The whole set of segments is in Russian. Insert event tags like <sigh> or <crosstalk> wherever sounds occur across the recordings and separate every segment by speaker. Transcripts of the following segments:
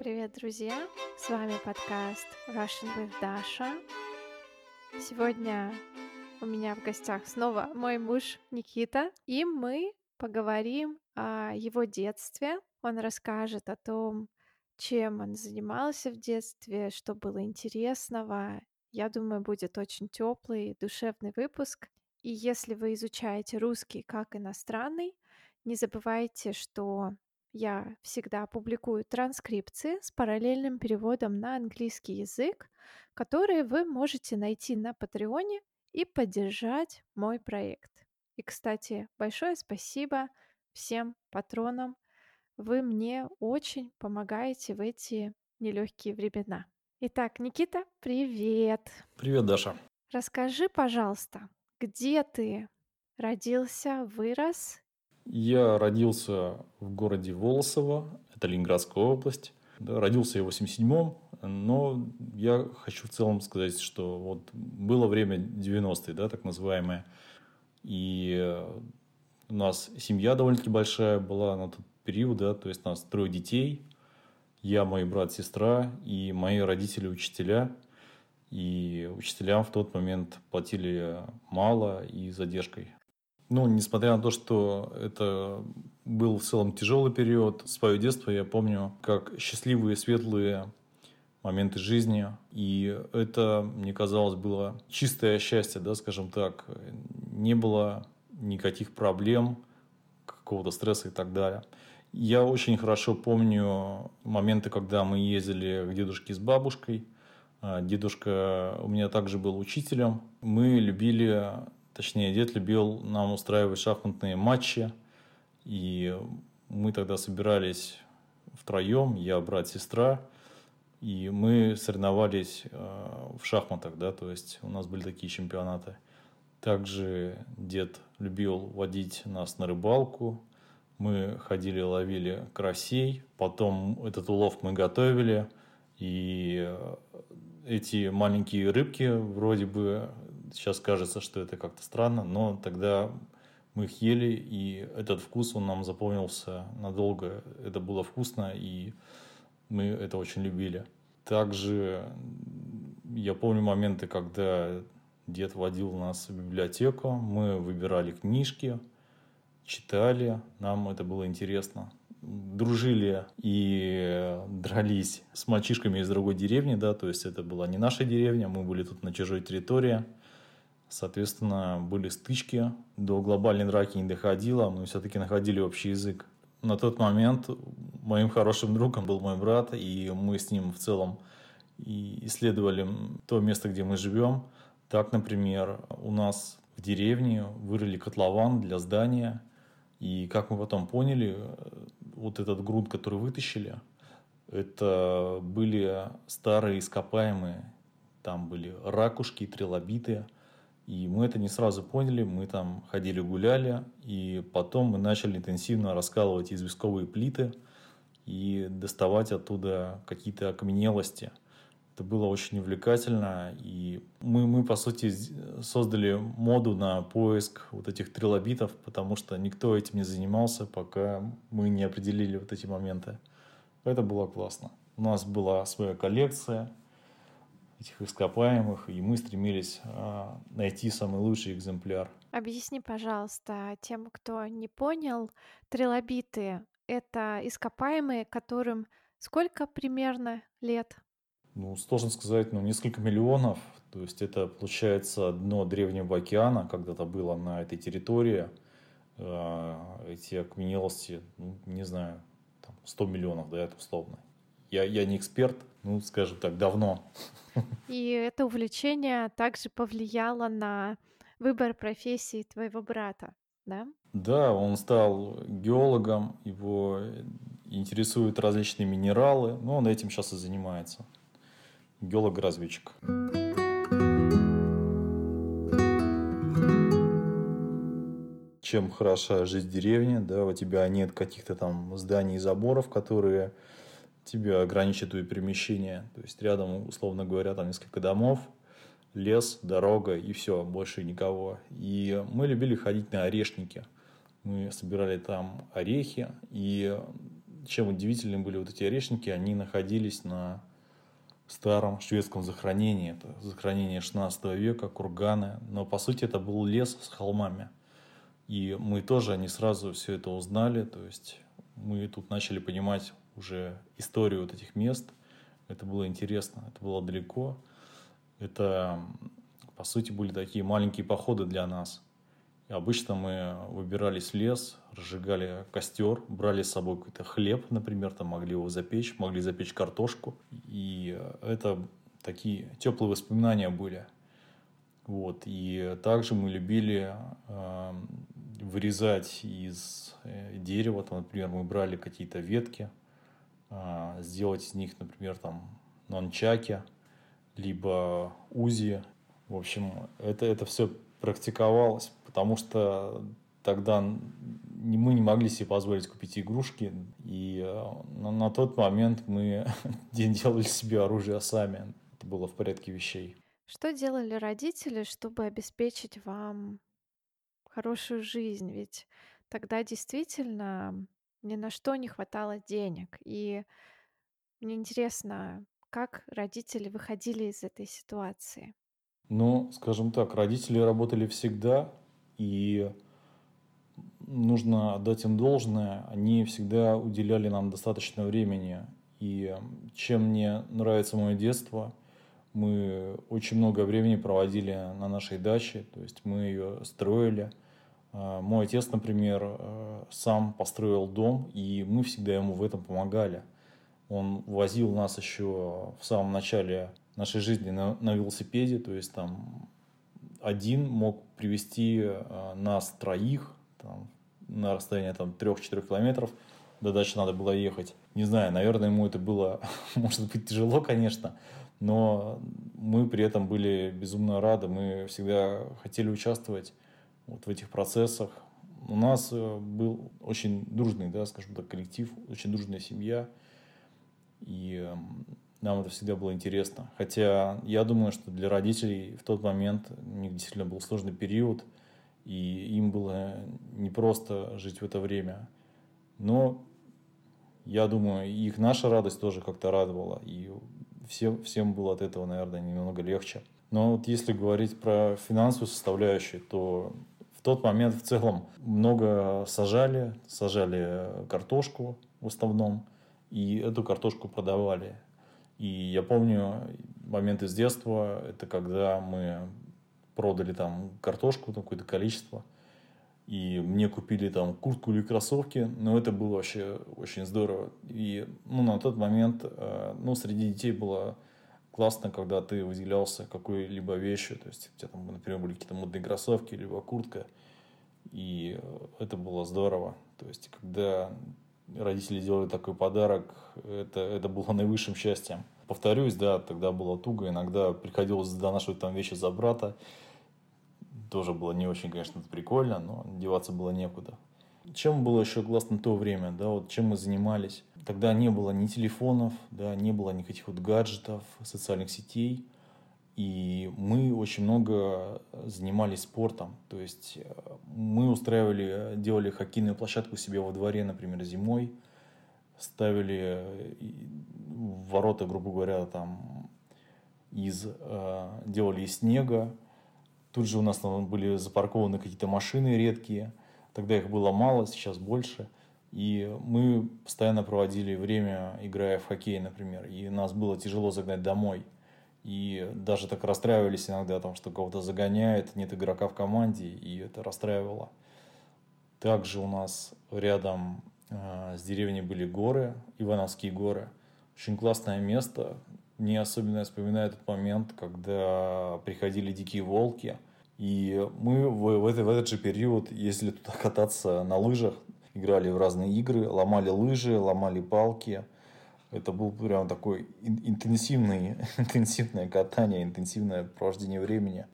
Speaker 1: Привет, друзья! С вами подкаст Russian with Dasha. Сегодня у меня в гостях снова мой муж Никита, и мы поговорим о его детстве. Он расскажет о том, чем он занимался в детстве, что было интересного. Я думаю, будет очень теплый, душевный выпуск. И если вы изучаете русский как иностранный, не забывайте, что я всегда публикую транскрипции с параллельным переводом на английский язык, которые вы можете найти на Патреоне и поддержать мой проект. И, кстати, большое спасибо всем патронам. Вы мне очень помогаете в эти нелегкие времена. Итак, Никита, привет.
Speaker 2: Привет, Даша.
Speaker 1: Расскажи, пожалуйста, где ты родился, вырос
Speaker 2: я родился в городе Волосово, это Ленинградская область. Родился я в 87-м, но я хочу в целом сказать, что вот было время 90-е, да, так называемое. И у нас семья довольно-таки большая была на тот период, да, то есть у нас трое детей, я, мой брат, сестра и мои родители учителя. И учителям в тот момент платили мало и задержкой. Ну, несмотря на то, что это был в целом тяжелый период, свое детство я помню как счастливые, светлые моменты жизни. И это, мне казалось, было чистое счастье, да, скажем так. Не было никаких проблем, какого-то стресса и так далее. Я очень хорошо помню моменты, когда мы ездили к дедушке с бабушкой. А, дедушка у меня также был учителем. Мы любили Точнее, дед любил нам устраивать шахматные матчи. И мы тогда собирались втроем, я, брат, сестра. И мы соревновались э, в шахматах, да, то есть у нас были такие чемпионаты. Также дед любил водить нас на рыбалку. Мы ходили, ловили карасей. Потом этот улов мы готовили. И э, эти маленькие рыбки вроде бы Сейчас кажется, что это как-то странно, но тогда мы их ели, и этот вкус, он нам запомнился надолго. Это было вкусно, и мы это очень любили. Также я помню моменты, когда дед водил нас в библиотеку, мы выбирали книжки, читали, нам это было интересно. Дружили и дрались с мальчишками из другой деревни, да, то есть это была не наша деревня, мы были тут на чужой территории – Соответственно, были стычки. До глобальной драки не доходило, мы все-таки находили общий язык. На тот момент моим хорошим другом был мой брат, и мы с ним в целом исследовали то место, где мы живем. Так, например, у нас в деревне вырыли котлован для здания, и как мы потом поняли, вот этот грунт, который вытащили, это были старые ископаемые, там были ракушки, трилобиты – и мы это не сразу поняли, мы там ходили гуляли, и потом мы начали интенсивно раскалывать известковые плиты и доставать оттуда какие-то окаменелости. Это было очень увлекательно, и мы, мы, по сути, создали моду на поиск вот этих трилобитов, потому что никто этим не занимался, пока мы не определили вот эти моменты. Это было классно. У нас была своя коллекция, этих ископаемых, и мы стремились а, найти самый лучший экземпляр.
Speaker 1: Объясни, пожалуйста, тем, кто не понял, трилобиты — это ископаемые, которым сколько примерно лет?
Speaker 2: Ну, сложно сказать, ну, несколько миллионов. То есть это, получается, дно Древнего океана когда-то было на этой территории. А, эти окаменелости, ну, не знаю, там 100 миллионов, да, это условно. Я, я не эксперт, ну, скажем так, давно.
Speaker 1: И это увлечение также повлияло на выбор профессии твоего брата, да?
Speaker 2: Да, он стал геологом, его интересуют различные минералы, но он этим сейчас и занимается. Геолог-разведчик. Чем хороша жизнь в деревне, да, у тебя нет каких-то там зданий и заборов, которые тебя ограничит твои перемещения. То есть рядом, условно говоря, там несколько домов, лес, дорога и все, больше никого. И мы любили ходить на орешники. Мы собирали там орехи, и чем удивительны были вот эти орешники, они находились на старом шведском захоронении. Это захоронение 16 века, курганы. Но, по сути, это был лес с холмами. И мы тоже не сразу все это узнали. То есть мы тут начали понимать уже историю вот этих мест. Это было интересно, это было далеко. Это, по сути, были такие маленькие походы для нас. И обычно мы выбирались в лес, разжигали костер, брали с собой какой-то хлеб, например, там могли его запечь, могли запечь картошку. И это такие теплые воспоминания были. Вот. И также мы любили э, вырезать из э, дерева, там, например, мы брали какие-то ветки, сделать из них, например, там нончаки, либо узи. В общем, это, это все практиковалось, потому что тогда мы не могли себе позволить купить игрушки, и э, на, на тот момент мы <laughs> делали себе оружие сами. Это было в порядке вещей.
Speaker 1: Что делали родители, чтобы обеспечить вам хорошую жизнь? Ведь тогда действительно ни на что не хватало денег. И мне интересно, как родители выходили из этой ситуации?
Speaker 2: Ну, скажем так, родители работали всегда, и нужно отдать им должное, они всегда уделяли нам достаточно времени. И чем мне нравится мое детство, мы очень много времени проводили на нашей даче, то есть мы ее строили. А, мой отец, например, э, сам построил дом, и мы всегда ему в этом помогали. Он возил нас еще в самом начале нашей жизни на, на велосипеде, то есть там один мог привести э, нас троих там, на расстояние там 3-4 километров. До дачи надо было ехать. Не знаю, наверное, ему это было, <laughs> может быть, тяжело, конечно, но мы при этом были безумно рады. Мы всегда хотели участвовать вот в этих процессах. У нас э, был очень дружный, да, скажем так, коллектив, очень дружная семья. И эм, нам это всегда было интересно. Хотя я думаю, что для родителей в тот момент у них действительно был сложный период, и им было непросто жить в это время. Но я думаю, их наша радость тоже как-то радовала, и всем, всем было от этого, наверное, немного легче. Но вот если говорить про финансовую составляющую, то в тот момент в целом много сажали, сажали картошку в основном, и эту картошку продавали. И я помню момент из детства, это когда мы продали там картошку, какое-то количество, и мне купили там куртку или кроссовки, но это было вообще очень здорово. И ну, на тот момент э, ну, среди детей было классно, когда ты выделялся какой-либо вещью, то есть у тебя там, например, были какие-то модные кроссовки, либо куртка, и это было здорово. То есть, когда родители делали такой подарок, это, это было наивысшим счастьем. Повторюсь, да, тогда было туго, иногда приходилось донашивать там вещи за брата. Тоже было не очень, конечно, прикольно, но деваться было некуда. Чем было еще классно то время, да, вот чем мы занимались. Тогда не было ни телефонов, да, не было никаких вот гаджетов, социальных сетей. И мы очень много занимались спортом. То есть э, мы устраивали, делали хоккейную площадку себе во дворе, например, зимой. Ставили э, ворота, грубо говоря, там из, э, делали из снега. Тут же у нас там были запаркованы какие-то машины редкие. Тогда их было мало, сейчас больше. И мы постоянно проводили время, играя в хоккей, например. И нас было тяжело загнать домой – и даже так расстраивались иногда, там, что кого-то загоняет, нет игрока в команде, и это расстраивало. Также у нас рядом э, с деревней были горы, Ивановские горы. Очень классное место. Мне особенно я вспоминаю этот момент, когда приходили дикие волки. И мы в, в, этот, в этот же период ездили туда <laughs> кататься на лыжах, играли в разные игры, ломали лыжи, ломали палки – это был прям такой интенсивный, <laughs> интенсивное катание, интенсивное провождение времени.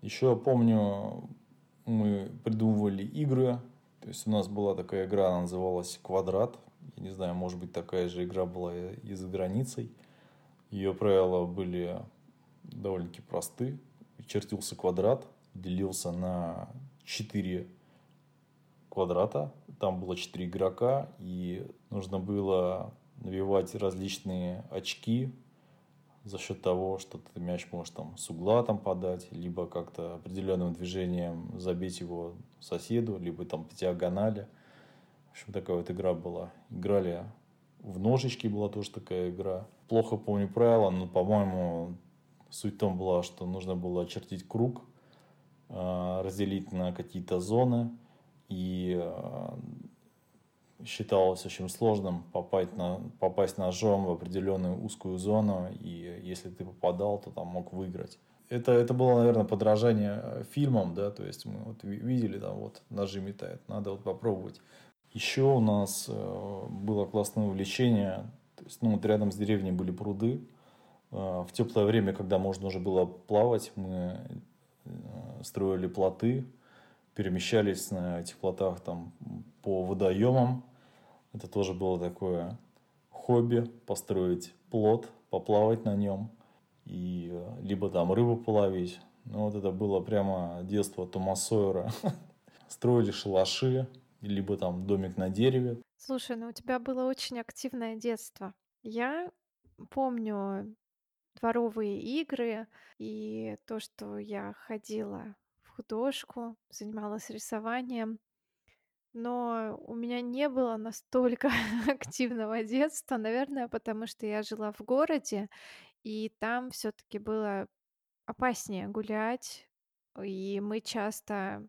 Speaker 2: Еще помню, мы придумывали игры. То есть у нас была такая игра, она называлась «Квадрат». Я не знаю, может быть, такая же игра была и за границей. Ее правила были довольно-таки просты. Чертился квадрат, делился на четыре квадрата, там было четыре игрока, и нужно было навивать различные очки за счет того, что ты мяч можешь там с угла там подать, либо как-то определенным движением забить его соседу, либо там по диагонали. В общем, такая вот игра была. Играли в ножички была тоже такая игра. Плохо помню правила, но, по-моему, суть в том была, что нужно было очертить круг, а, разделить на какие-то зоны, и а, считалось очень сложным попасть, на, попасть ножом в определенную узкую зону, и если ты попадал, то там мог выиграть. Это, это было, наверное, подражание фильмам, да, то есть мы вот видели, там вот ножи метают, надо вот попробовать. Еще у нас э, было классное увлечение, то есть, ну, вот рядом с деревней были пруды. Э, в теплое время, когда можно уже было плавать, мы э, строили плоты, перемещались на этих плотах там по водоемам. Это тоже было такое хобби, построить плот, поплавать на нем и либо там рыбу половить. Ну вот это было прямо детство Тома Сойера. <laughs> Строили шалаши, либо там домик на дереве.
Speaker 1: Слушай, ну у тебя было очень активное детство. Я помню дворовые игры и то, что я ходила в художку, занималась рисованием. Но у меня не было настолько <laughs> активного детства, наверное, потому что я жила в городе, и там все-таки было опаснее гулять, и мы часто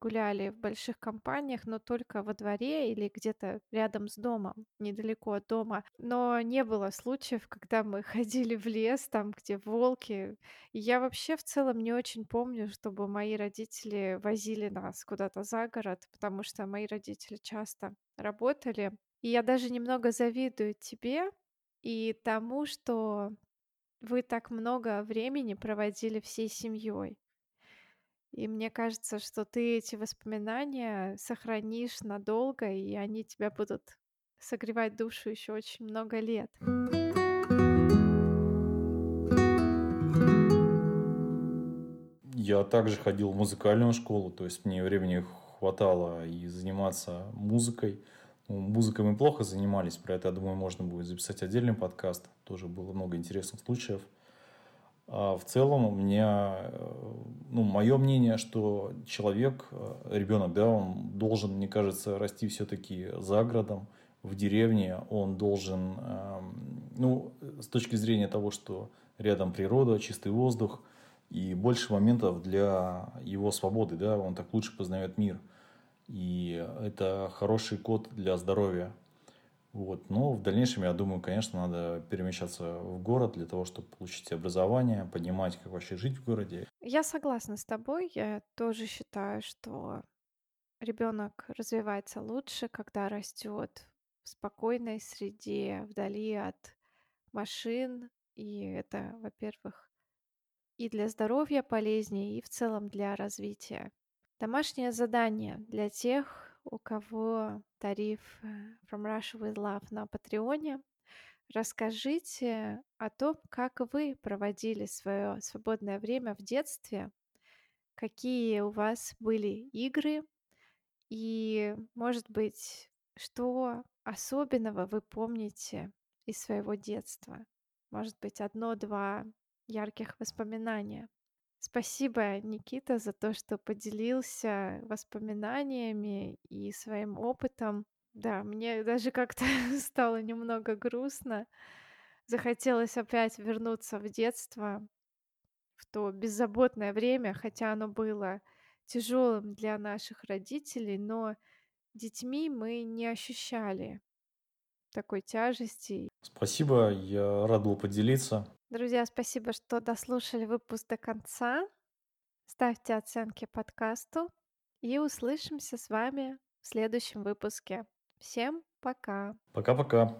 Speaker 1: гуляли в больших компаниях, но только во дворе или где-то рядом с домом, недалеко от дома. Но не было случаев, когда мы <laughs> ходили в лес, там, где волки. И я вообще в целом не очень помню, чтобы мои родители возили нас куда-то за город, потому что мои родители часто работали. И я даже немного завидую тебе и тому, что вы так много времени проводили всей семьей. И мне кажется, что ты эти воспоминания сохранишь надолго, и они тебя будут согревать душу еще очень много лет.
Speaker 2: Я также ходил в музыкальную школу, то есть мне времени хватало и заниматься музыкой. Ну, музыкой мы плохо занимались, про это, я думаю, можно будет записать отдельный подкаст. Тоже было много интересных случаев. А в целом у меня, э, ну, мое мнение, что человек, э, ребенок, да, он должен, мне кажется, расти все-таки за городом, в деревне. Он должен, эм, ну, с точки зрения того, что рядом природа, чистый воздух и больше моментов для его свободы, да, он так лучше познает мир. И это хороший код для здоровья. Вот. Но в дальнейшем, я думаю, конечно, надо перемещаться в город для того, чтобы получить образование, понимать, как вообще жить в городе.
Speaker 1: Я согласна с тобой. Я тоже считаю, что ребенок развивается лучше, когда растет в спокойной среде, вдали от машин. И это, во-первых, и для здоровья полезнее, и в целом для развития. Домашнее задание для тех, у кого тариф From Russia with Love на Патреоне. Расскажите о том, как вы проводили свое свободное время в детстве, какие у вас были игры и, может быть, что особенного вы помните из своего детства. Может быть, одно-два ярких воспоминания. Спасибо, Никита, за то, что поделился воспоминаниями и своим опытом. Да, мне даже как-то <laughs> стало немного грустно. Захотелось опять вернуться в детство, в то беззаботное время, хотя оно было тяжелым для наших родителей, но детьми мы не ощущали такой тяжести.
Speaker 2: Спасибо, я рад был поделиться.
Speaker 1: Друзья, спасибо, что дослушали выпуск до конца. Ставьте оценки подкасту и услышимся с вами в следующем выпуске. Всем пока.
Speaker 2: Пока-пока.